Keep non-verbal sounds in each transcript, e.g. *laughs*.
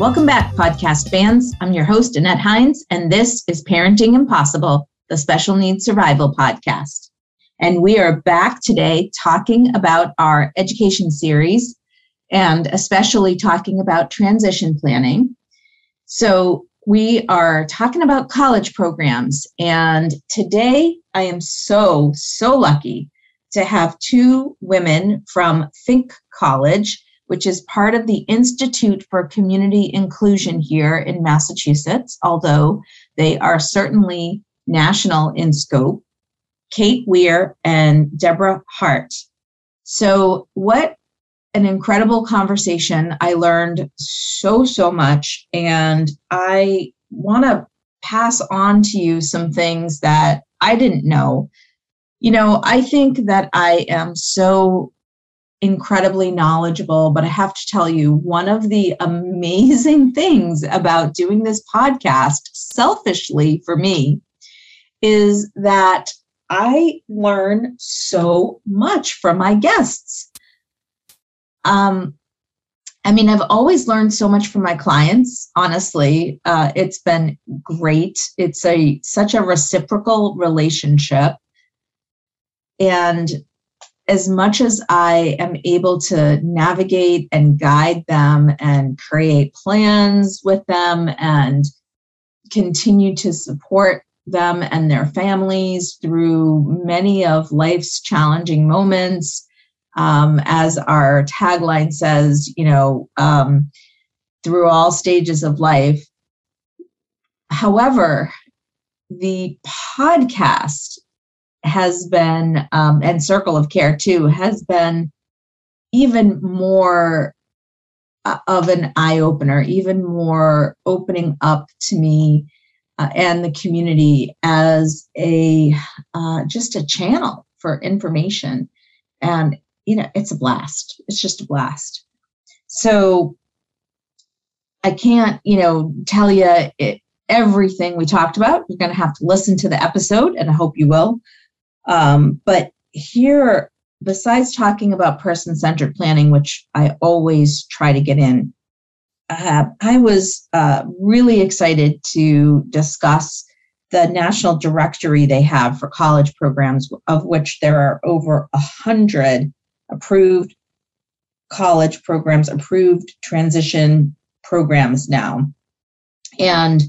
Welcome back, podcast fans. I'm your host, Annette Hines, and this is Parenting Impossible, the Special Needs Survival Podcast. And we are back today talking about our education series and especially talking about transition planning. So, we are talking about college programs, and today I am so, so lucky to have two women from Think College which is part of the Institute for Community Inclusion here in Massachusetts, although they are certainly national in scope. Kate Weir and Deborah Hart. So, what an incredible conversation. I learned so, so much. And I want to pass on to you some things that I didn't know. You know, I think that I am so incredibly knowledgeable, but I have to tell you, one of the *laughs* amazing things about doing this podcast, selfishly for me, is that I learn so much from my guests. Um, I mean, I've always learned so much from my clients. Honestly, uh, it's been great. It's a such a reciprocal relationship, and as much as I am able to navigate and guide them and create plans with them and continue to support them and their families through many of life's challenging moments, um, as our tagline says, you know, um, through all stages of life. However, the podcast has been, um, and Circle of Care too, has been even more uh, of an eye opener, even more opening up to me uh, and the community as a uh, just a channel for information. And you know, it's a blast. It's just a blast. So I can't, you know, tell you it, everything we talked about. You're going to have to listen to the episode, and I hope you will. Um, but here, besides talking about person centered planning, which I always try to get in, uh, I was uh, really excited to discuss the national directory they have for college programs, of which there are over a hundred approved college programs, approved transition programs now. And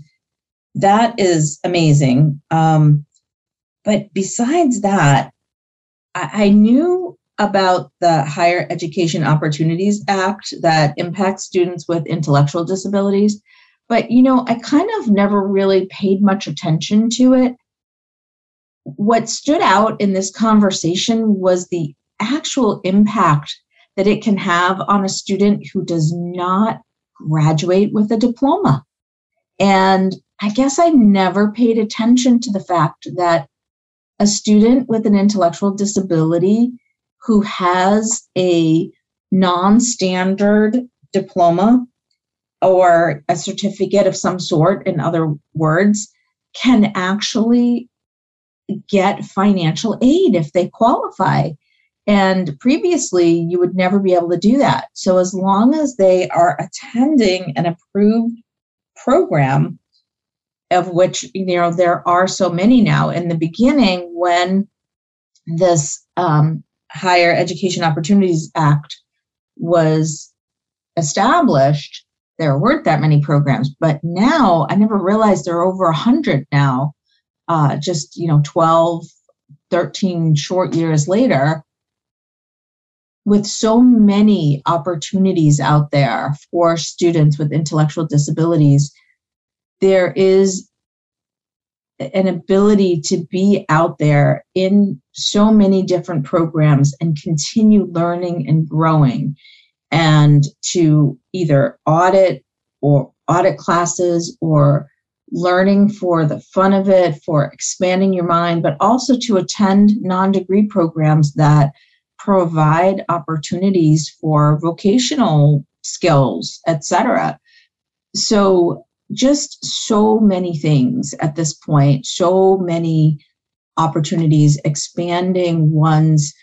that is amazing. Um, but besides that, I, I knew about the Higher Education Opportunities Act that impacts students with intellectual disabilities. But, you know, I kind of never really paid much attention to it. What stood out in this conversation was the actual impact that it can have on a student who does not graduate with a diploma. And I guess I never paid attention to the fact that a student with an intellectual disability who has a non standard diploma or a certificate of some sort, in other words, can actually get financial aid if they qualify. And previously, you would never be able to do that. So, as long as they are attending an approved program, of which you know there are so many now. In the beginning, when this um, Higher Education Opportunities Act was established, there weren't that many programs. But now, I never realized there are over a hundred now. Uh, just you know, 12, 13 short years later, with so many opportunities out there for students with intellectual disabilities there is an ability to be out there in so many different programs and continue learning and growing and to either audit or audit classes or learning for the fun of it for expanding your mind but also to attend non-degree programs that provide opportunities for vocational skills etc so just so many things at this point, so many opportunities expanding one's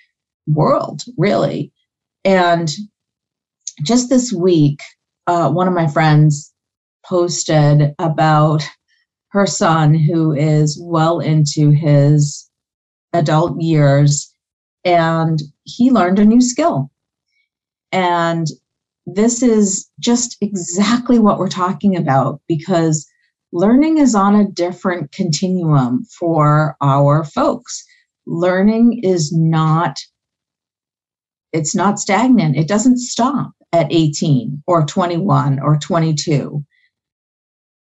world, really. And just this week, uh, one of my friends posted about her son who is well into his adult years and he learned a new skill. And this is just exactly what we're talking about because learning is on a different continuum for our folks. Learning is not it's not stagnant. It doesn't stop at 18 or 21 or 22.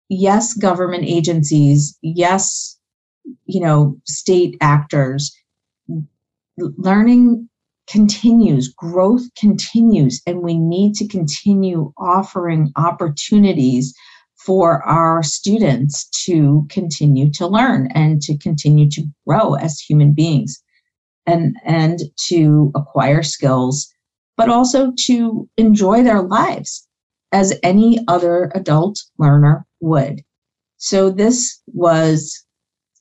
Yes, government agencies, yes, you know, state actors, learning continues, growth continues, and we need to continue offering opportunities for our students to continue to learn and to continue to grow as human beings and and to acquire skills but also to enjoy their lives as any other adult learner would. So this was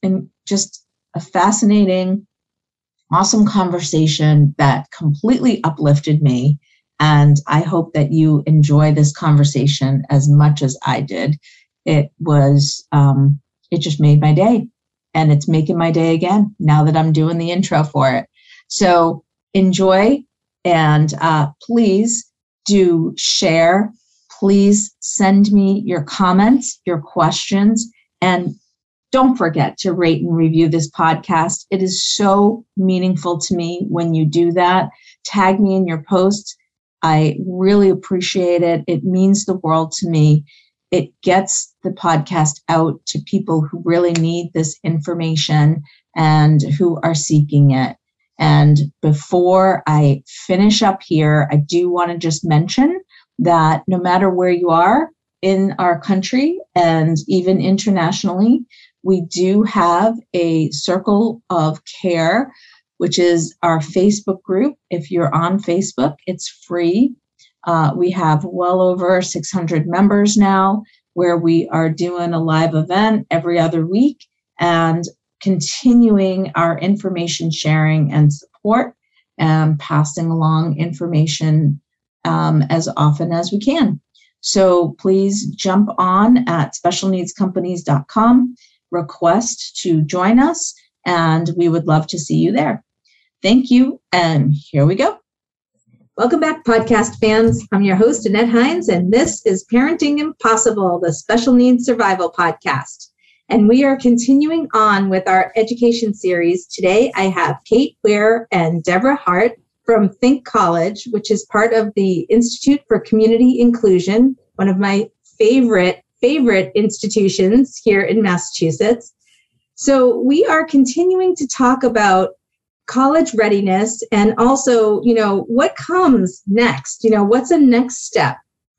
in just a fascinating awesome conversation that completely uplifted me and I hope that you enjoy this conversation as much as I did. It was, um, it just made my day. And it's making my day again now that I'm doing the intro for it. So enjoy and uh, please do share. Please send me your comments, your questions, and don't forget to rate and review this podcast. It is so meaningful to me when you do that. Tag me in your posts I really appreciate it. It means the world to me. It gets the podcast out to people who really need this information and who are seeking it. And before I finish up here, I do want to just mention that no matter where you are in our country and even internationally, we do have a circle of care which is our Facebook group. If you're on Facebook, it's free. Uh, we have well over 600 members now where we are doing a live event every other week and continuing our information sharing and support and passing along information um, as often as we can. So please jump on at specialneedscompanies.com, request to join us, and we would love to see you there. Thank you. And here we go. Welcome back, podcast fans. I'm your host, Annette Hines, and this is Parenting Impossible, the Special Needs Survival Podcast. And we are continuing on with our education series. Today, I have Kate Ware and Deborah Hart from Think College, which is part of the Institute for Community Inclusion, one of my favorite, favorite institutions here in Massachusetts. So, we are continuing to talk about college readiness and also you know what comes next? You know what's a next step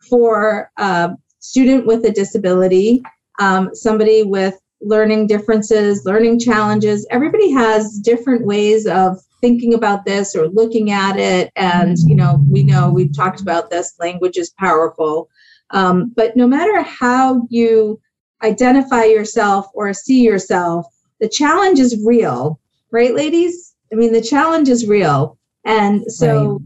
for a student with a disability um, somebody with learning differences learning challenges? Everybody has different ways of thinking about this or looking at it. And you know we know we've talked about this language is powerful um, but no matter how you identify yourself or see yourself the challenge is real right ladies I mean, the challenge is real. And so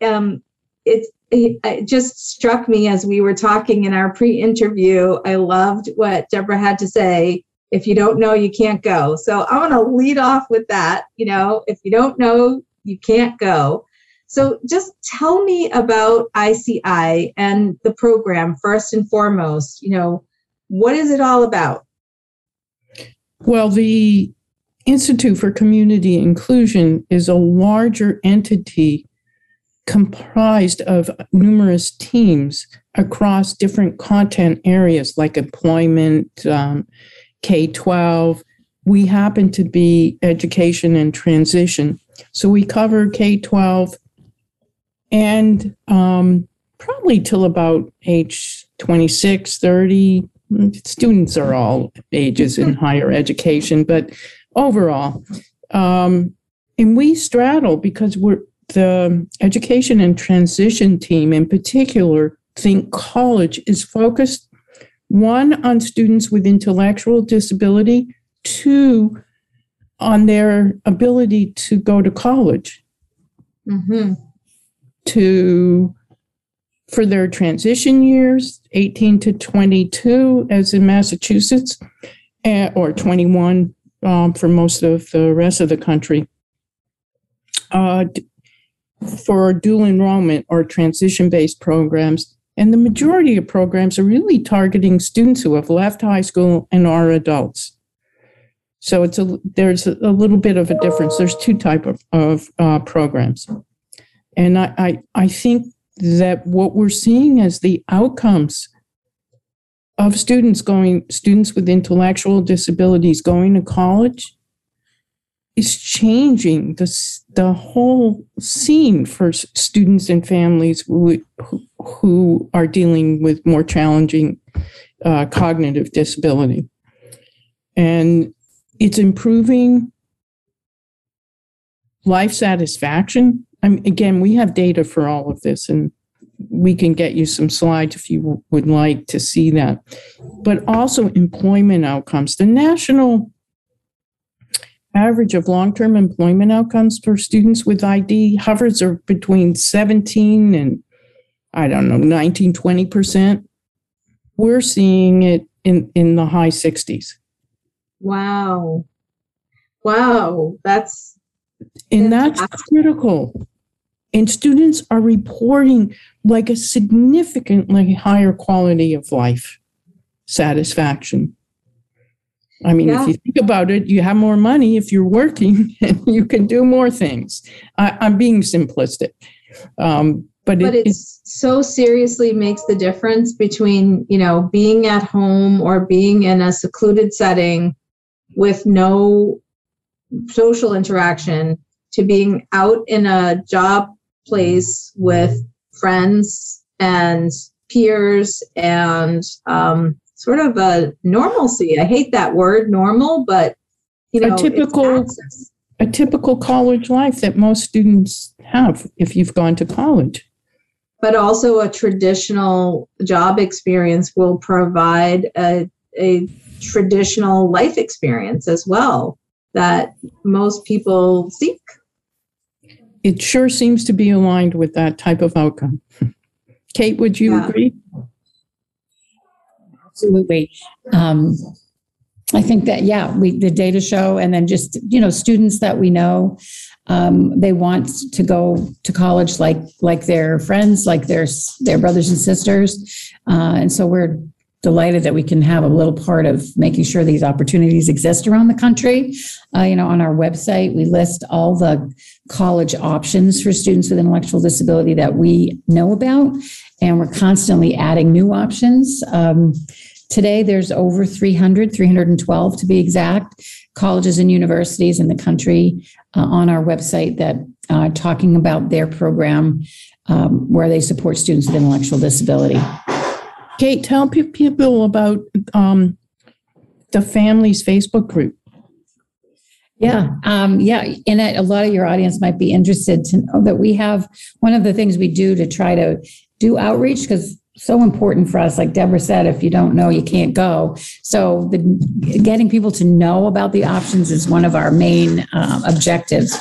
right. um, it, it just struck me as we were talking in our pre interview. I loved what Deborah had to say. If you don't know, you can't go. So I want to lead off with that. You know, if you don't know, you can't go. So just tell me about ICI and the program first and foremost. You know, what is it all about? Well, the Institute for Community Inclusion is a larger entity comprised of numerous teams across different content areas like employment, um, K 12. We happen to be education and transition. So we cover K 12 and um, probably till about age 26, 30. Students are all ages in higher education, but overall. Um, and we straddle because we're the education and transition team in particular think college is focused one on students with intellectual disability two on their ability to go to college mm-hmm. To for their transition years, 18 to 22, as in Massachusetts, uh, or 21 um, for most of the rest of the country. Uh, for dual enrollment or transition based programs. And the majority of programs are really targeting students who have left high school and are adults. So it's a there's a, a little bit of a difference. There's two type of, of uh, programs, and I, I I think that what we're seeing as the outcomes of students going students with intellectual disabilities going to college is changing the, the whole scene for students and families who, who are dealing with more challenging uh, cognitive disability. And it's improving life satisfaction I mean, again, we have data for all of this, and we can get you some slides if you would like to see that. But also employment outcomes. The national average of long-term employment outcomes for students with ID hovers are between 17 and I don't know, 19, 20%. We're seeing it in, in the high 60s. Wow. Wow. That's and that's critical. And students are reporting like a significantly higher quality of life satisfaction. I mean, yeah. if you think about it, you have more money if you're working *laughs* and you can do more things. I, am being simplistic. Um, but, but it, it so seriously makes the difference between, you know, being at home or being in a secluded setting with no social interaction to being out in a job place with friends and peers and um, sort of a normalcy. I hate that word normal, but you know, a typical a typical college life that most students have if you've gone to college. But also a traditional job experience will provide a, a traditional life experience as well that most people seek it sure seems to be aligned with that type of outcome. *laughs* Kate, would you yeah. agree? Absolutely. Um, I think that yeah, we the data show, and then just you know students that we know, um, they want to go to college like like their friends, like their their brothers and sisters, uh, and so we're delighted that we can have a little part of making sure these opportunities exist around the country. Uh, you know, on our website, we list all the college options for students with intellectual disability that we know about, and we're constantly adding new options. Um, today, there's over 300, 312 to be exact, colleges and universities in the country uh, on our website that are talking about their program um, where they support students with intellectual disability. Kate, tell people about um, the family's Facebook group. Yeah, um, yeah. And a lot of your audience might be interested to know that we have one of the things we do to try to do outreach because so important for us. Like Deborah said, if you don't know, you can't go. So the getting people to know about the options is one of our main um, objectives.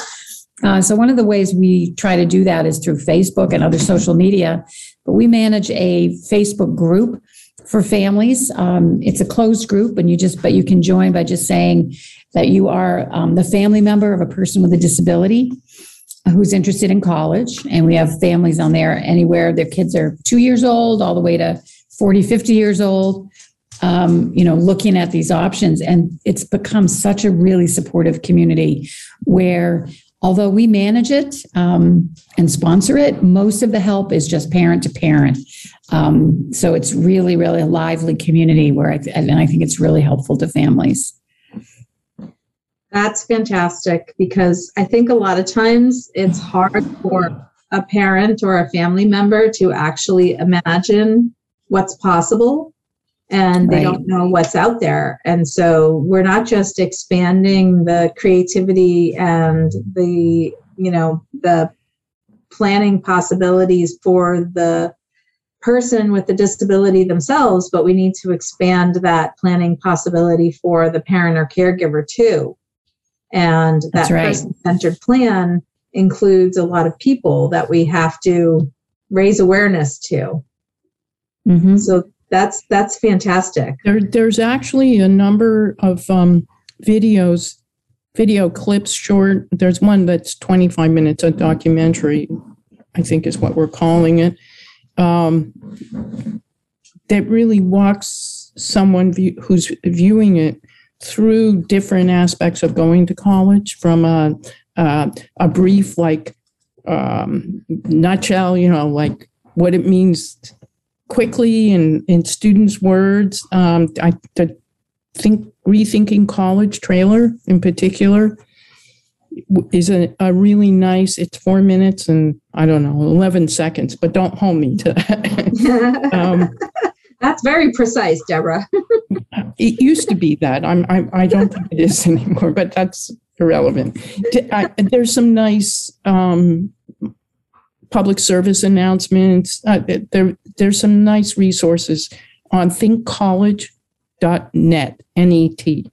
Uh, so one of the ways we try to do that is through Facebook and other social media. But we manage a Facebook group for families. Um, it's a closed group, and you just but you can join by just saying that you are um, the family member of a person with a disability who's interested in college. And we have families on there anywhere their kids are two years old all the way to 40, 50 years old. Um, you know, looking at these options, and it's become such a really supportive community where although we manage it um, and sponsor it, most of the help is just parent to parent. Um, so it's really, really a lively community where I th- and I think it's really helpful to families. That's fantastic because I think a lot of times it's hard for a parent or a family member to actually imagine what's possible and they right. don't know what's out there. And so we're not just expanding the creativity and the, you know, the planning possibilities for the person with the disability themselves, but we need to expand that planning possibility for the parent or caregiver too. And that right. person centered plan includes a lot of people that we have to raise awareness to. Mhm. So that's that's fantastic. There, there's actually a number of um, videos, video clips, short. There's one that's 25 minutes, a documentary, I think is what we're calling it, um, that really walks someone view, who's viewing it through different aspects of going to college from a, a, a brief, like, um, nutshell, you know, like what it means quickly in, in students' words. Um, I, think rethinking college trailer in particular is a, a really nice. It's four minutes and I don't know eleven seconds, but don't hold me to that. *laughs* um, that's very precise, Deborah. *laughs* it used to be that. I'm, I, I don't think it is anymore, but that's irrelevant. I- there's some nice um, public service announcements. Uh, there, there's some nice resources on thinkcollege.net, N-E-T.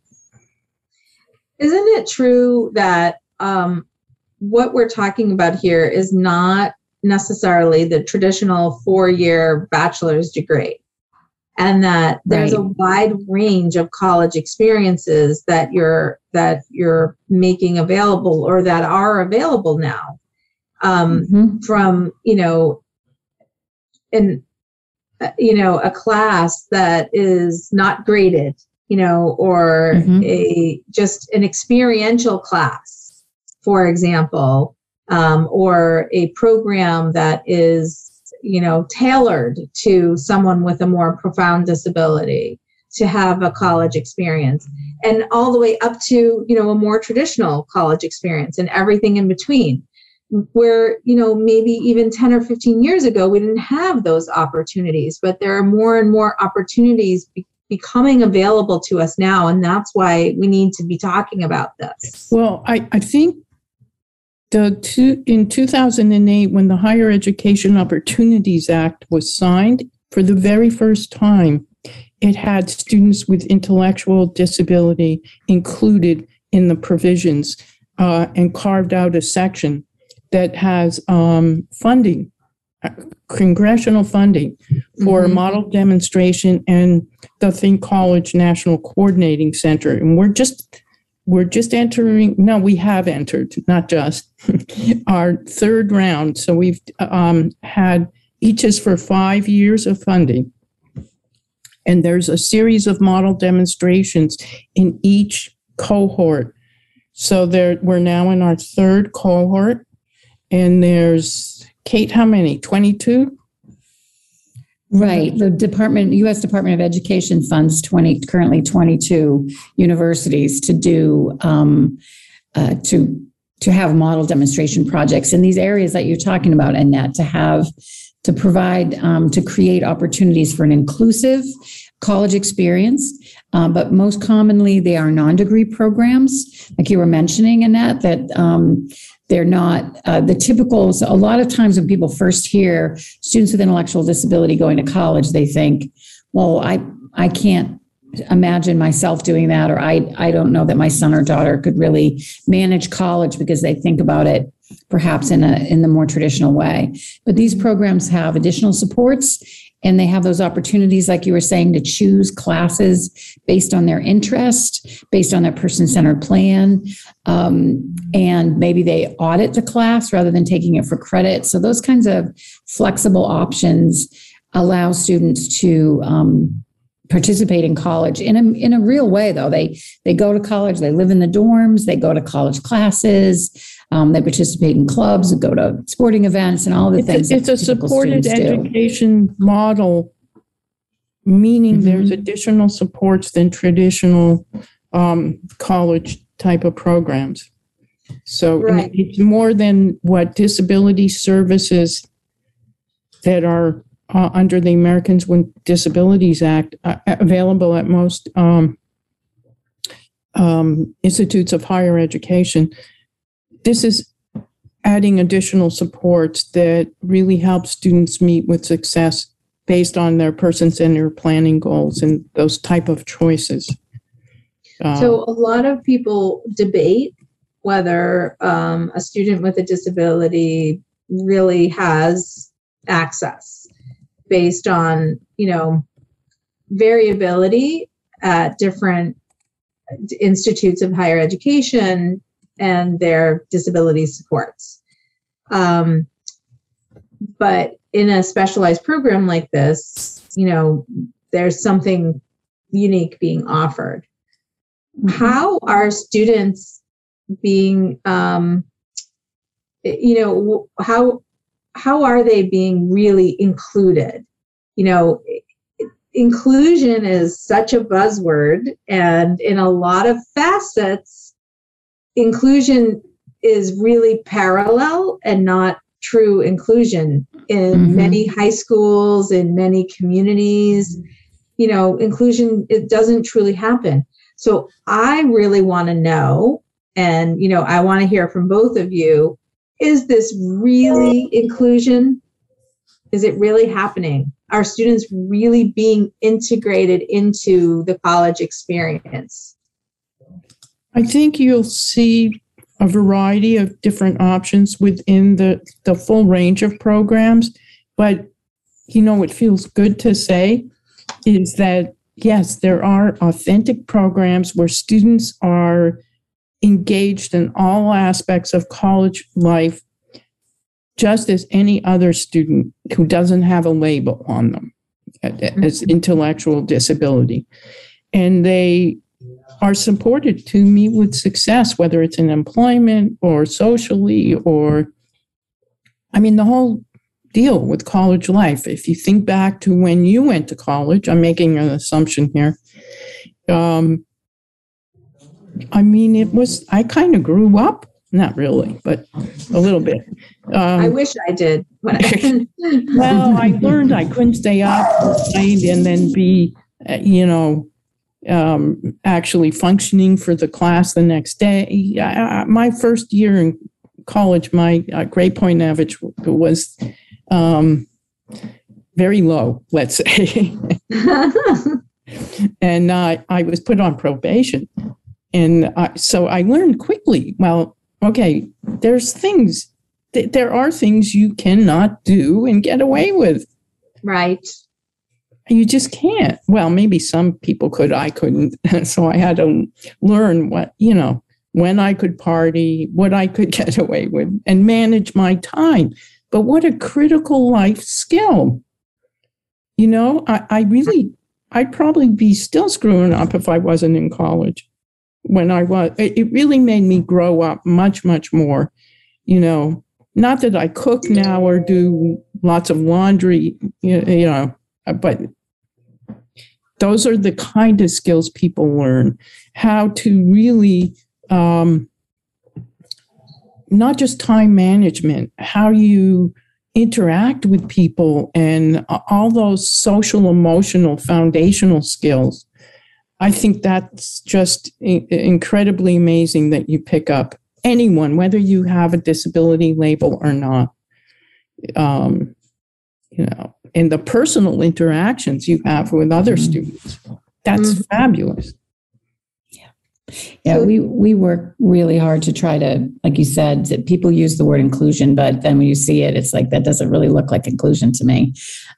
Isn't it true that um, what we're talking about here is not necessarily the traditional four year bachelor's degree? And that there's Right. a wide range of college experiences that you're that you're making available or that are available now. Um, Mhm. from you know in uh, you know a class that is not graded you know or Mhm. a just an experiential class for example um, or a program that is you know tailored to someone with a more profound disability to have a college experience and all the way up to you know a more traditional college experience and everything in between where you know maybe even 10 or 15 years ago we didn't have those opportunities but there are more and more opportunities be- becoming available to us now and that's why we need to be talking about this. Well, I, I think the two, in 2008, when the Higher Education Opportunities Act was signed, for the very first time, it had students with intellectual disability included in the provisions uh, and carved out a section that has um, funding, uh, congressional funding for a Mhm. model demonstration and the Think College National Coordinating Center. And we're just we're just entering no we have entered not just *laughs* our third round so we've um, had each is for five years of funding and there's a series of model demonstrations in each cohort so there we're now in our third cohort and there's kate how many 22 Right. The Department, U.S. Department of Education funds 20, currently 22 universities to do, um, uh, to, to have model demonstration projects in these areas that you're talking about, Annette, to have, to provide, um, to create opportunities for an inclusive college experience. Um, but most commonly, they are non-degree programs, like you were mentioning, Annette, that, um, they're not uh, the typical. So a lot of times when people first hear students with intellectual disability going to college, they think, "Well, I I can't imagine myself doing that, or I I don't know that my son or daughter could really manage college because they think about it perhaps in a in the more traditional way." But these programs have additional supports. And they have those opportunities, like you were saying, to choose classes based on their interest, based on their person centered plan. Um, and maybe they audit the class rather than taking it for credit. So those kinds of flexible options allow students to um, participate in college in a in a real way. Though they they go to college, they live in the dorms, they go to college classes, um, they participate in clubs, go to sporting events, and all the it's things. a, it's that a supported students do. education model meaning there's Mhm. additional supports than traditional um, college type of programs so Right. it's more than what disability services that are uh, under the americans with disabilities act uh, available at most um, um, institutes of higher education this is adding additional supports that really help students meet with success based on their person-centered planning goals and those type of choices. Uh, So a lot of people debate whether um, a student with a disability really has access based on, you know, variability at different institutes of higher education and their disability supports. Um, but in a specialized program like this, you know, there's something unique being offered. How are students being, um, you know, how how are they being really included? You know, inclusion is such a buzzword, and in a lot of facets, inclusion is really parallel and not true inclusion in mm-hmm. many high schools in many communities. You know inclusion it doesn't truly happen. So i really want to know and you know i want to hear from both of you is this really inclusion? Is it really happening? Are students really being integrated into the college experience i think you'll see a variety of different options within the, the full range of programs. But, you know, what feels good to say is that, yes, there are authentic programs where students are engaged in all aspects of college life, just as any other student who doesn't have a label on them as mm-hmm. intellectual disability. And they are supported to meet with success, whether it's in employment or socially, or I mean, the whole deal with college life. If you think back to when you went to college, I'm making an assumption here. Um, I mean, it was, I kind of grew up, not really, but a little bit. Um, I wish I did. *laughs* *laughs* well, I learned I couldn't stay up night and then be, uh, you know, um, actually functioning for the class the next day. I, I, my first year in college, my uh, grade point average was um, very low, let's say. *laughs* and uh, I was put on probation. And so I learned quickly well, okay, there's things, th- there are things you cannot do and get away with. Right you just can't. Well, maybe some people could, I couldn't. *laughs* so I had to learn what, you know, when I could party, what I could *laughs* get away with, and manage my time. But what a critical life skill. You know, I, I really, I'd probably be still screwing up if I wasn't in college when I was. It really made me grow up much, much more. You know, not that I cook now or do lots of laundry, you know, but those are the kind of skills people learn. How to really um, not just time management how you interact with people and all those social emotional foundational skills. I think that's just incredibly amazing that you pick up anyone whether you have a disability label or not. Um, you know in the personal interactions you have with other mm-hmm. students. That's mm-hmm. fabulous. Yeah. Yeah, we we work really hard to try to, like you said, that people use the word inclusion, but then when you see it, it's like that doesn't really look like inclusion to me.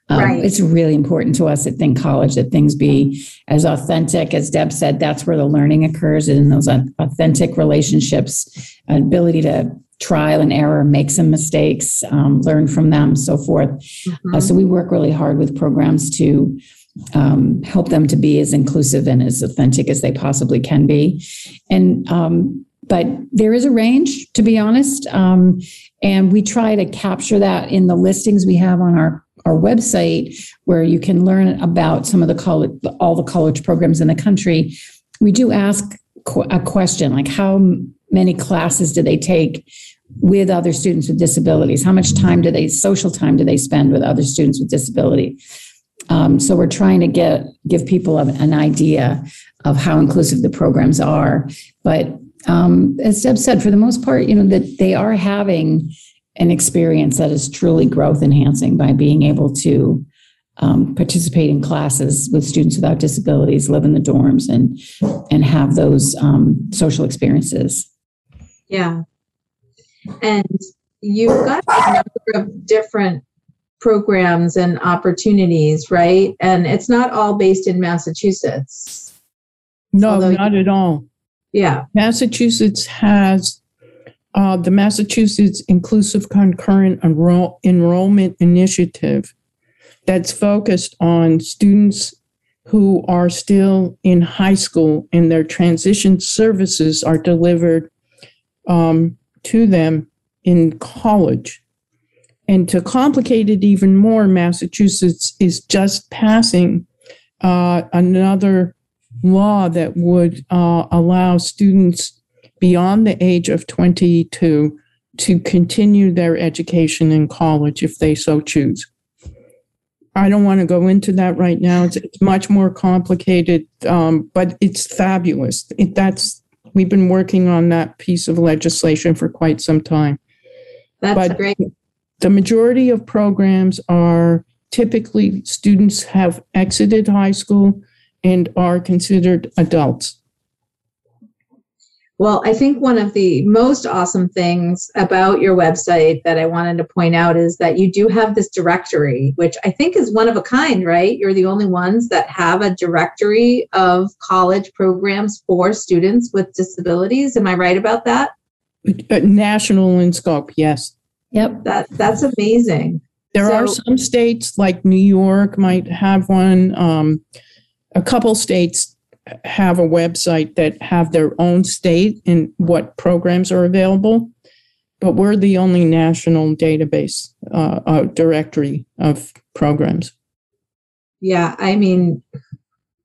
Um, right. It's really important to us at Think College that things be as authentic as Deb said. That's where the learning occurs in those authentic relationships, and ability to trial and error, make some mistakes, um, learn from them, so forth. Mm-hmm. Uh, so we work really hard with programs to um, help them to be as inclusive and as authentic as they possibly can be. And um, but there is a range, to be honest, um, and we try to capture that in the listings we have on our our website, where you can learn about some of the college, all the college programs in the country. We do ask a question like how many classes do they take with other students with disabilities? How much time do they, social time do they spend with other students with disability? Um, so we're trying to get give people an idea of how inclusive the programs are. But um, as Deb said, for the most part, you know that they are having an experience that is truly growth enhancing by being able to um, participate in classes with students without disabilities, live in the dorms, and and have those um, social experiences. Yeah, and you've got a number of different programs and opportunities, right? And it's not all based in Massachusetts. No, Although, not at all. Yeah. Massachusetts has uh, the Massachusetts Inclusive Concurrent Enroll- Enrollment Initiative that's focused on students who are still in high school and their transition services are delivered um, to them in college. And to complicate it even more, Massachusetts is just passing uh, another law that would uh, allow students beyond the age of 22 to continue their education in college if they so choose. I don't want to go into that right now. It's, it's much more complicated, um, but it's fabulous. It, that's we've been working on that piece of legislation for quite some time. That's but great. The majority of programs are typically students have exited high school and are considered adults. Well, I think one of the most awesome things about your website that I wanted to point out is that you do have this directory, which I think is one of a kind, right? You're the only ones that have a directory of college programs for students with disabilities. Am I right about that? Uh, national in scope, yes. Yep. That that's amazing. There so, are some states like New York might have one. Um, a couple states have a website that have their own state and what programs are available but we're the only national database uh, uh, directory of programs. Yeah i mean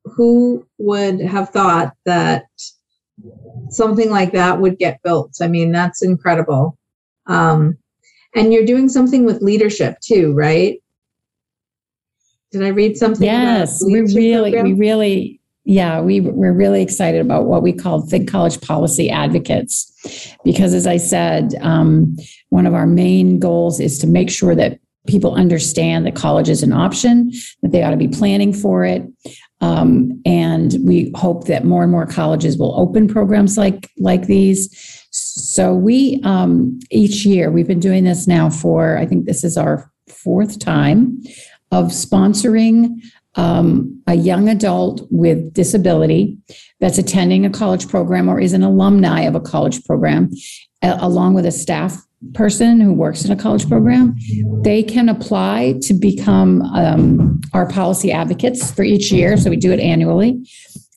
who would have thought that something like that would get built? I mean that's incredible. Um, and you're doing something with leadership too right? Did i read something yes we really program? we really yeah, we, we're really excited about what we call Think College Policy Advocates. Because as I said, um, one of our main goals is to make sure that people understand that college is an option, that they ought to be planning for it. Um, and we hope that more and more colleges will open programs like, like these. So we, um, each year, we've been doing this now for, I think this is our fourth time of sponsoring um, a young adult with disability that's attending a college program or is an alumni of a college program, along with a staff person who works in a college program, they can apply to become um, our policy advocates for each year. So we do it annually.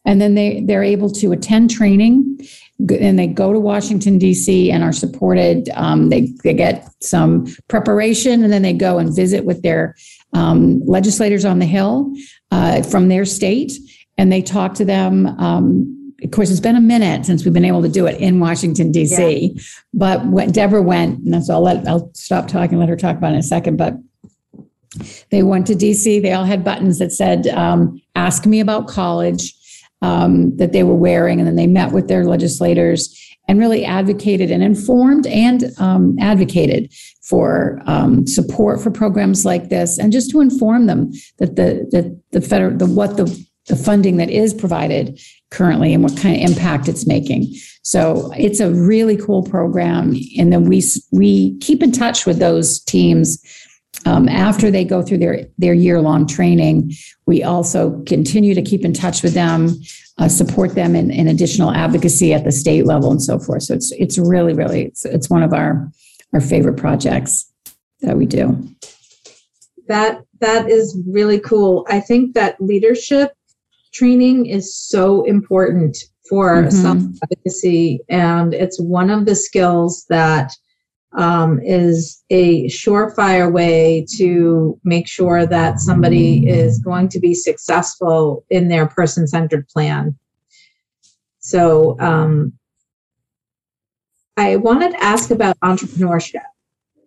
And then they, they're able to attend training and they go to Washington, D.C. and are supported. Um, they, they get some preparation and then they go and visit with their um, legislators on the Hill uh, from their state, and they talk to them. Um, of course, it's been a minute since we've been able to do it in Washington D.C. Yeah. But when Deborah went, and so I'll let I'll stop talking, let her talk about it in a second. But they went to D.C. They all had buttons that said um, "Ask me about college." Um, that they were wearing, and then they met with their legislators and really advocated and informed and um, advocated for um, support for programs like this, and just to inform them that the that the federal the what the the funding that is provided currently and what kind of impact it's making. So it's a really cool program, and then we we keep in touch with those teams um, after they go through their their year long training. We also continue to keep in touch with them, uh, support them in, in additional advocacy at the state level and so forth. So it's it's really really it's, it's one of our our favorite projects that we do. That that is really cool. I think that leadership training is so important for mm-hmm. self advocacy, and it's one of the skills that um, is a surefire way to make sure that somebody is going to be successful in their person centered plan. So, um, I wanted to ask about entrepreneurship.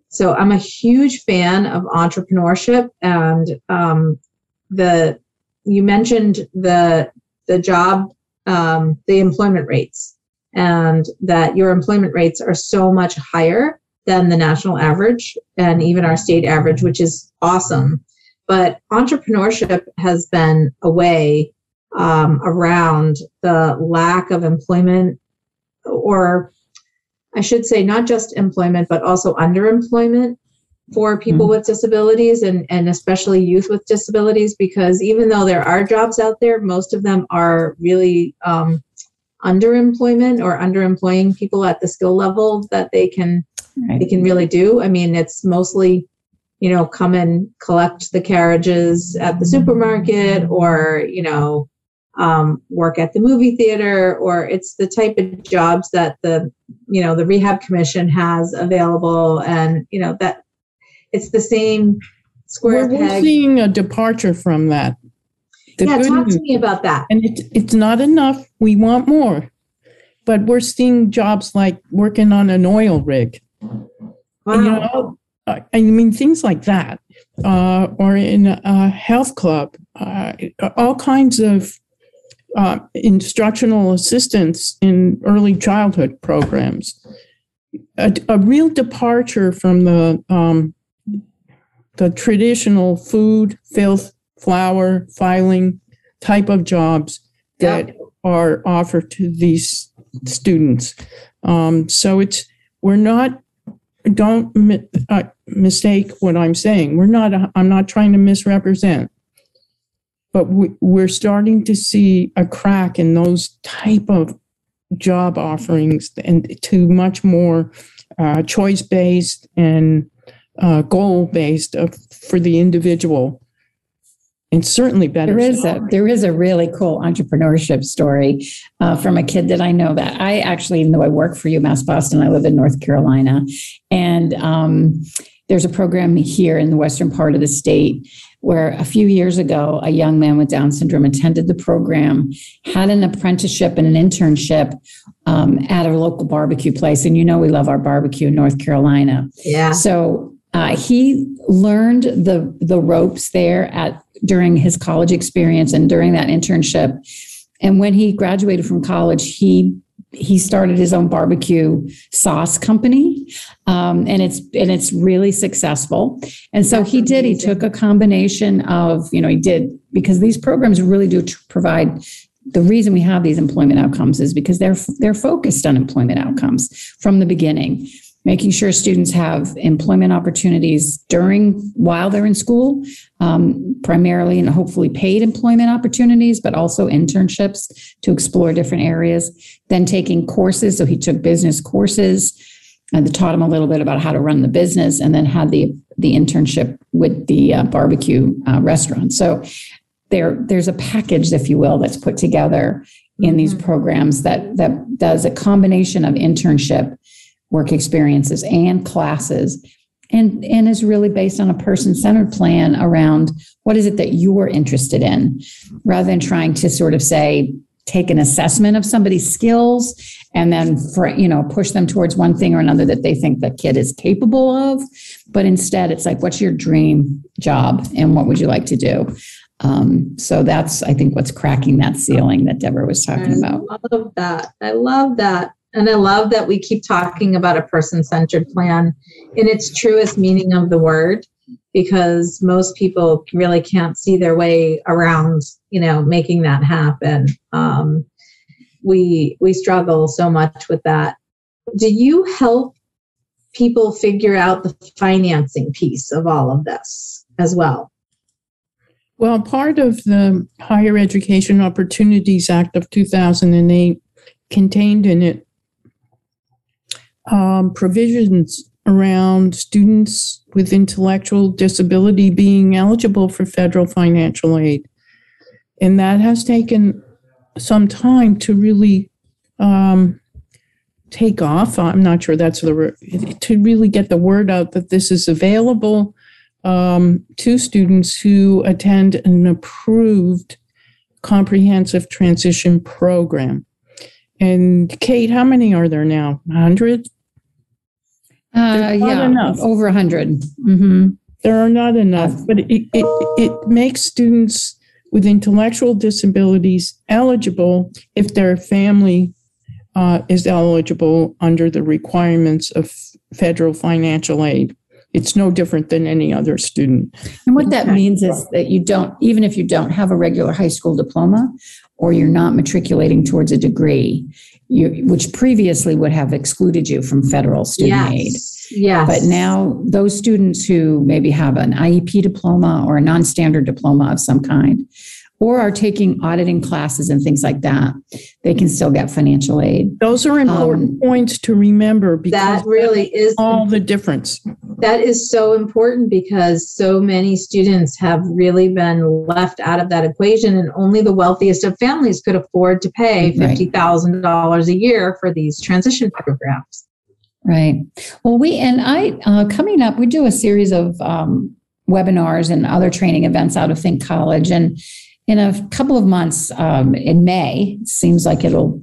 So I'm a huge fan of entrepreneurship, and um, the you mentioned the the job um, the employment rates, and that your employment rates are so much higher than the national average and even our state average, which is awesome. But entrepreneurship has been a way um, around the lack of employment or I should say not just employment, but also underemployment for people Mhm. with disabilities and, and especially youth with disabilities because even though there are jobs out there, most of them are really um, underemployment or underemploying people at the skill level that they can they can really do. I mean, it's mostly, you know, come and collect the carriages at the supermarket or, you know, um, work at the movie theater, or it's the type of jobs that the, you know, the rehab commission has available. And, you know, that it's the same square We're, we're peg. seeing a departure from that. The Yeah, talk news- to me about that. and it, it's not enough. We want more. But we're seeing jobs like working on an oil rig. Wow. You know, uh, I mean, things like that, uh, or in a health club, uh, all kinds of uh, instructional assistance in early childhood programs. A, a real departure from the um, the traditional food, filth, flower, filing type of jobs that are offered to these students. Um, so it's we're not don't mi- uh, mistake what I'm saying. We're not. I'm not trying to misrepresent, but we, we're starting to see a crack in those type of job offerings and to much more uh, choice based and uh, goal based for the individual, and certainly better. There is a there is a really cool entrepreneurship story uh, from a kid that I know that I actually, even though I work for UMass Boston, I live in North Carolina, and um, there's a program here in the western part of the state where a few years ago a young man with Down syndrome attended the program, had an apprenticeship and an internship um, at a local barbecue place, and you know we love our barbecue in North Carolina. yeah. So uh, he learned the the ropes there at during his college experience and during that internship. And when he graduated from college, he he started his own barbecue sauce company, um, and it's and it's really successful. And so That's he did. He took a combination of you know he did because these programs really do provide. The reason we have these employment outcomes is because they're they're focused on employment outcomes from the beginning making sure students have employment opportunities during while they're in school um, primarily and hopefully paid employment opportunities but also internships to explore different areas then taking courses so he took business courses and taught him a little bit about how to run the business and then had the the internship with the uh, barbecue uh, restaurant so there there's a package if you will that's put together in these Mhm. programs that that does a combination of internship work experiences and classes and and is really based on a person-centered plan around what is it that you're interested in rather than trying to sort of say take an assessment of somebody's skills and then for you know push them towards one thing or another that they think the kid is capable of but instead it's like what's your dream job and what would you like to do um, so that's i think what's cracking that ceiling that deborah was talking about I love that. I love that. And I love that we keep talking about a person centered plan in its truest meaning of the word, because most people really can't see their way around, you know, making that happen. Um, we we struggle so much with that. Do you help people figure out the financing piece of all of this as well? Well, part of the Higher Education Opportunities Act of 2008 contained in it um, provisions around students with intellectual disability being eligible for federal financial aid. And that has taken some time to really um, take off. I'm not sure that's the to really get the word out that this is available um, to students who attend an approved comprehensive transition program. And Kate, how many are there now? 100? uh, yeah enough. over 100 mm-hmm. There are not enough, but it, it, it makes students with intellectual disabilities eligible if their family uh, is eligible under the requirements of federal financial aid. It's no different than any other student. And what that means is that you don't, even if you don't have a regular high school diploma or you're not matriculating towards a degree, you, which previously would have excluded you from federal student aid. Yes. But now those students who maybe have an IEP diploma or a non-standard diploma of some kind, or are taking auditing classes and things like that, they can still get financial aid. Those are important Um, points to remember because that really is all the difference. that is so important because so many students have really been left out of that equation and only the wealthiest of families could afford to pay $50,000 a year for these transition programs. Right. Well, we and I uh, coming up, we do a series of um, webinars and other training events out of Think College, and in a couple of months, um, in May, it seems like it'll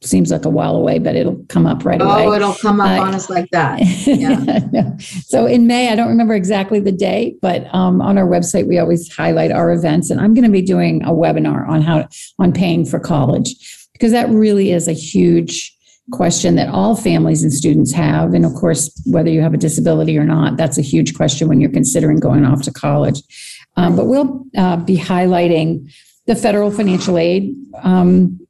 seems like a while away, but it'll come up right away. Oh, it'll come up I- on us like that. *laughs* Yeah. so in May, I don't remember exactly the date, but um, on our website we always highlight our events, and I'm going to be doing a webinar on how on paying for college because that really is a huge question that all families and students have, and of course, whether you have a disability or not, that's a huge question when you're considering going off to college. Um, but we'll uh, be highlighting the federal financial aid. Um,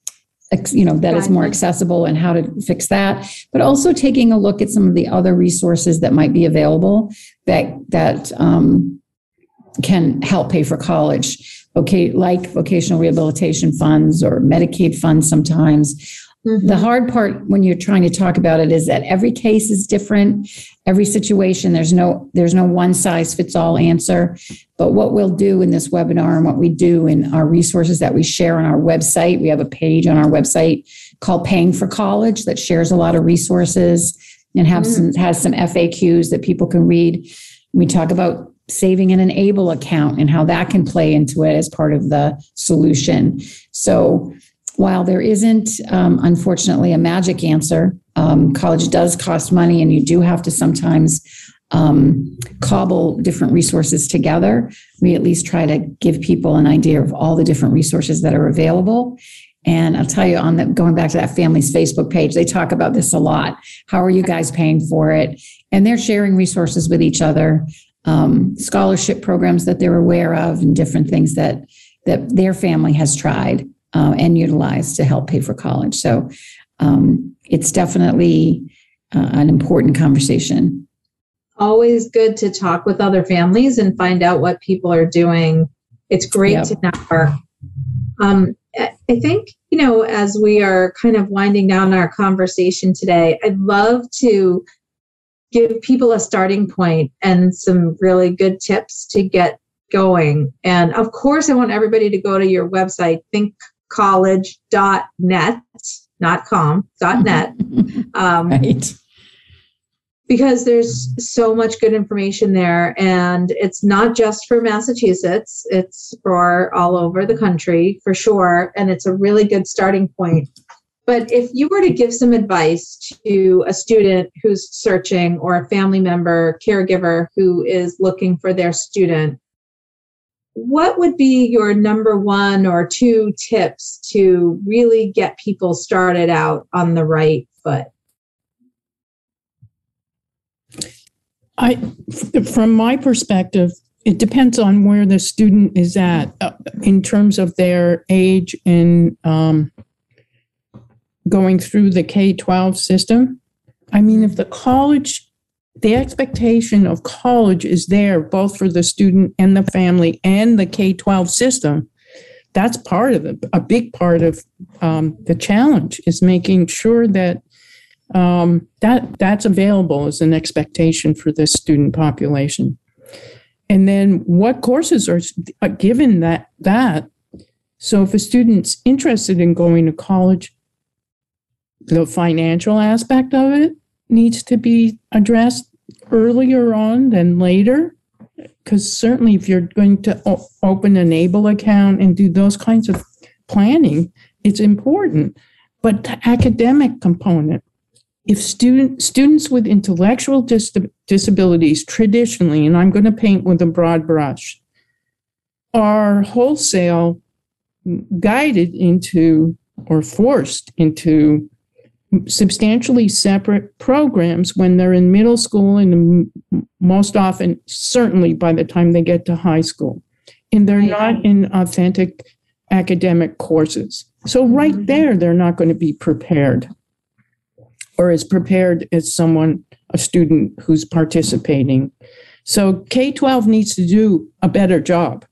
you know that is more accessible and how to fix that but also taking a look at some of the other resources that might be available that that um, can help pay for college. Okay like vocational rehabilitation funds or medicaid funds sometimes. The hard part when you're trying to talk about it is that every case is different every situation there's no there's no one size fits all answer but what we'll do in this webinar and what we do in our resources that we share on our website we have a page on our website called paying for college that shares a lot of resources and have some has some faqs that people can read. We talk about saving in an ABLE account and how that can play into it as part of the solution. So while there isn't, um, unfortunately, a magic answer, um, college does cost money, and you do have to sometimes um, cobble different resources together. We at least try to give people an idea of all the different resources that are available. And I'll tell you, on going back to that family's Facebook page, they talk about this a lot. How are you guys paying for it? And they're sharing resources with each other, um, scholarship programs that they're aware of, and different things that that their family has tried uh, and utilized to help pay for college. So um, it's definitely uh, an important conversation. Always good to talk with other families and find out what people are doing. It's great Yep. to network. Um, I think, you know, as we are kind of winding down our conversation today, I'd love to give people a starting point and some really good tips to get going. And of course, I want everybody to go to your website, thinkcollege.net, not com, dot net. *laughs* Um, right. Because there's so much good information there. And it's not just for massachusetts it's for all over the country for sure. And it's a really good starting point. But if you were to give some advice to a student who's searching or a family member caregiver who is looking for their student what would be your number one or two tips to really get people started out on the right foot I, from my perspective, it depends on where the student is at uh, in terms of their age and um, going through the K 12 system. I mean, if the college, the expectation of college is there both for the student and the family and the K 12 system, that's part of it. A big part of um, the challenge is making sure that um, that that's available as an expectation for this student population. And then what courses are, are given that that. So if a student's interested in going to college, the financial aspect of it needs to be addressed earlier on than later. Because certainly, if you're going to o- open an ABLE account and do those kinds of planning, it's important. But the academic component, if student students with intellectual dis- disabilities traditionally, and I'm going to paint with a broad brush, are wholesale guided into or forced into substantially separate programs when they're in middle school and most often certainly by the time they get to high school. And they're not in authentic academic courses. So right mm-hmm. there they're not going to be prepared or as prepared as someone a student who's participating. So K 12 needs to do a better job.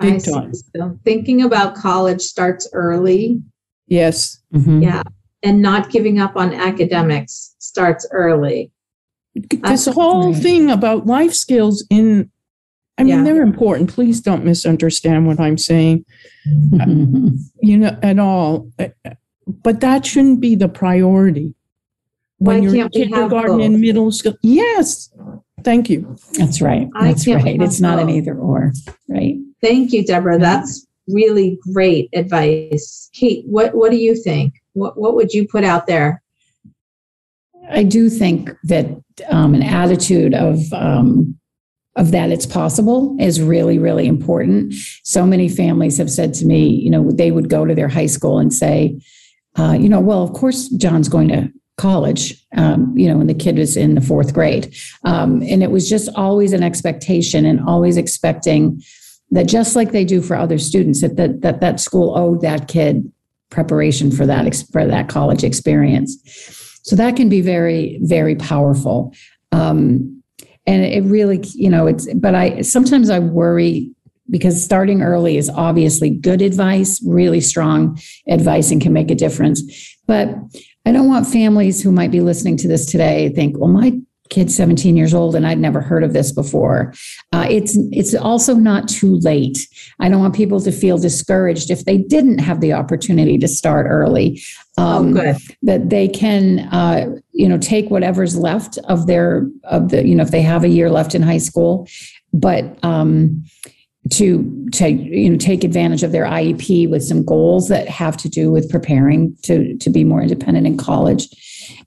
Big I see. time. So thinking about college starts early. Yes. Mhm. Yeah. And not giving up on academics starts early. This whole Right. thing about life skills in, I mean, Yeah. they're important. Please don't misunderstand what I'm saying, Mhm. you know, at all. But that shouldn't be the priority. Why When you're in can't we have kindergarten and middle school. Yes. Thank you. That's right. I That's can't right. It's not an both. either or, right? Thank you, Deborah. That's really great advice. Kate, what, what do you think? What, what would you put out there? I do think that um, an attitude of um, of that it's possible is really really important. So many families have said to me, you know, they would go to their high school and say, uh, you know, well, of course John's going to college, um, you know, when the kid was in the fourth grade, um, and it was just always an expectation and always expecting that just like they do for other students that that that, that school owed that kid preparation for that for that college experience. So that can be very, very powerful. Um, and it really, you know, it's, but I sometimes I worry because starting early is obviously good advice, really strong advice, and can make a difference. But I don't want families who might be listening to this today think, well, my kid's 17 years old and I'd never heard of this before. Uh, it's it's also not too late. I don't want people to feel discouraged if they didn't have the opportunity to start early. Oh, good. That they can, uh, you know, take whatever's left of their of the, you know, if they have a year left in high school, but um, to to you know take advantage of their IEP with some goals that have to do with preparing to to be more independent in college,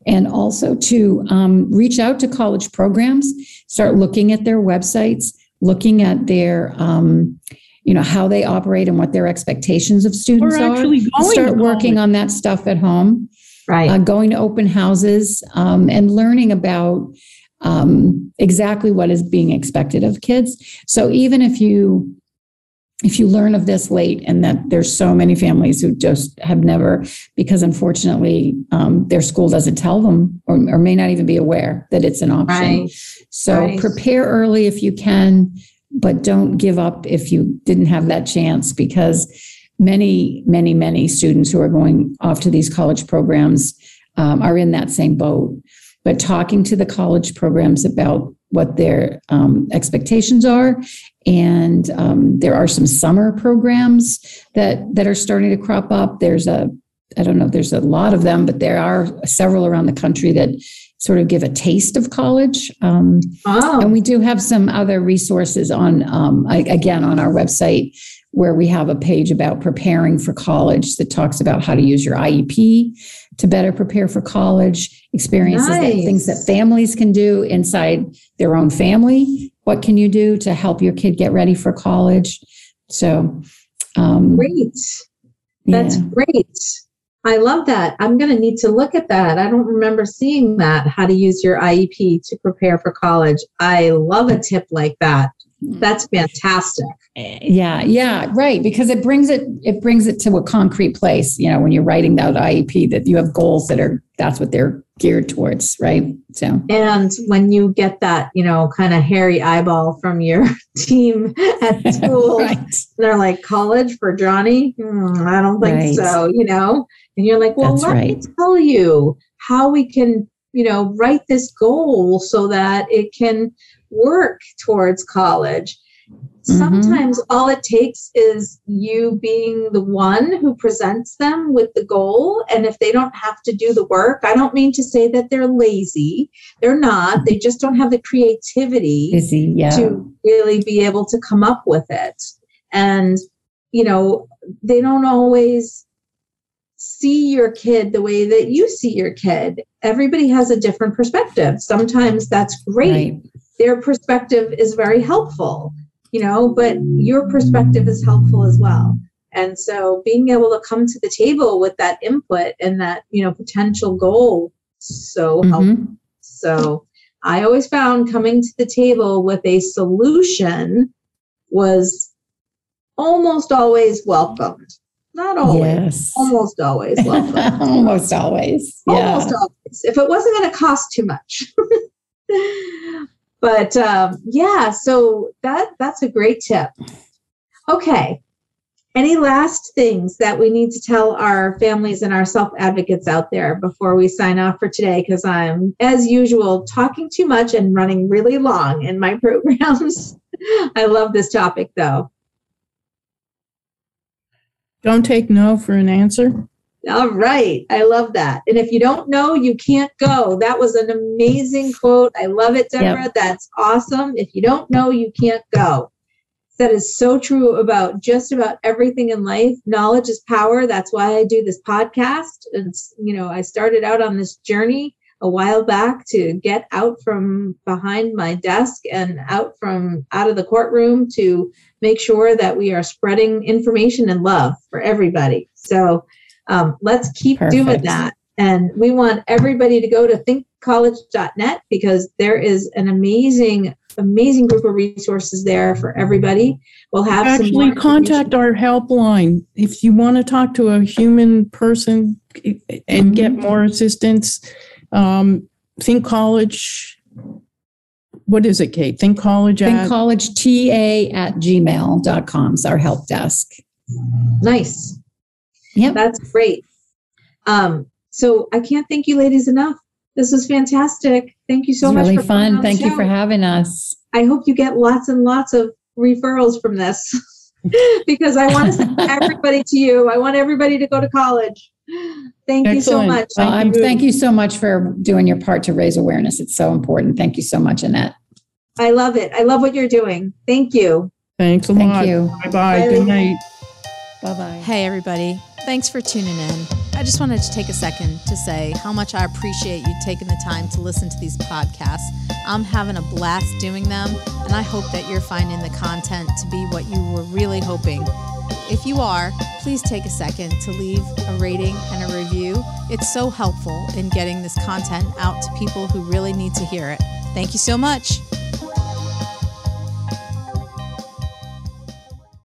and also to um, reach out to college programs, start looking at their websites, looking at their um, you know how they operate and what their expectations of students We're are. Start working on that stuff at home Right. uh, going to open houses um, and learning about um, exactly what is being expected of kids. So even if you if you learn of this late and that there's so many families who just have never because unfortunately um, their school doesn't tell them or, or may not even be aware that it's an option right. so Right. prepare early if you can, but don't give up if you didn't have that chance because many, many, many students who are going off to these college programs um, are in that same boat. But talking to the college programs about what their um, expectations are, and um, there are some summer programs that that are starting to crop up. There's a I don't know, there's a lot of them, but there are several around the country that sort of give a taste of college. Um, Oh, and we do have some other resources on, um, I- again, on our website where we have a page about preparing for college that talks about how to use your IEP to better prepare for college, experiences, that, things that families can do inside their own family. What can you do to help your kid get ready for college? So, um, great. That's yeah. great. I love that. I'm going to need to look at that. I don't remember seeing that, how to use your IEP to prepare for college. I love a tip like that. Mm. That's fantastic. Eh, eh, eh. Yeah, yeah, right. Because it brings it it brings it to a concrete place. You know, when you're writing that IEP, that you have goals that are that's what they're geared towards, right? So And when you get that, you know, kind of hairy eyeball from your *laughs* team at *laughs* school, right. they're like, college for Johnny? Hmm, I don't think Right. so, you know? And you're like, well, That's let me tell you how we can, you know, write this goal so that it can work towards college. Mhm. Sometimes all it takes is you being the one who presents them with the goal. And if they don't have to do the work, I don't mean to say that they're lazy. They're not. They just don't have the creativity Busy, yeah. to really be able to come up with it. And, you know, they don't always see your kid the way that you see your kid. Everybody has a different perspective. Sometimes that's great. Right. Their perspective is very helpful, you know, but your perspective is helpful as well. And so being able to come to the table with that input and that, you know, potential goal so helpful. Mhm. So I always found coming to the table with a solution was almost always welcomed. Not always, Yes. almost always welcomed. *laughs* Almost always. Yeah. Almost always. If it wasn't going to cost too much. *laughs* but um, yeah, so that that's a great tip. Okay. Any last things that we need to tell our families and our self advocates out there before we sign off for today? Because I'm, as usual, talking too much and running really long in my *laughs* programs. I love this topic though. Don't take no for an answer. All right. I love that. And if you don't know, you can't go. That was an amazing quote. I love it, Deborah. Yep. That's awesome. If you don't know, you can't go. That is so true about just about everything in life. Knowledge is power. That's why I do this podcast. It's, you know, I started out on this journey a while back to get out from behind my desk and out from out of the courtroom to make sure that we are spreading information and love for everybody. So um, let's keep Perfect. doing that. And we want everybody to go to thinkcollege.net because there is an amazing, amazing group of resources there for everybody. We'll have actually contact our helpline if you want to talk to a human person and mm-hmm. get more assistance. Um, Think College. What is it, Kate? Think College Think at College TA at gmail.com is our help desk. Nice. Yeah, that's great. Um, so I can't thank you, ladies, enough. This was fantastic. Thank you so much. Really fun. Thank you for having us. I hope you get lots and lots of referrals from this *laughs* because I want to send *laughs* everybody to you. I want everybody to go to college. Thank Excellent. you so much. Well, thank, you. thank you so much for doing your part to raise awareness. It's so important. Thank you so much, Annette. I love it. I love what you're doing. Thank you. Thanks a Thank lot. you. Bye-bye. Good night. Bye-bye. Hey, everybody. Thanks for tuning in. I just wanted to take a second to say how much I appreciate you taking the time to listen to these podcasts. I'm having a blast doing them, and I hope that you're finding the content to be what you were really hoping. If you are, please take a second to leave a rating and a review. It's so helpful in getting this content out to people who really need to hear it. Thank you so much.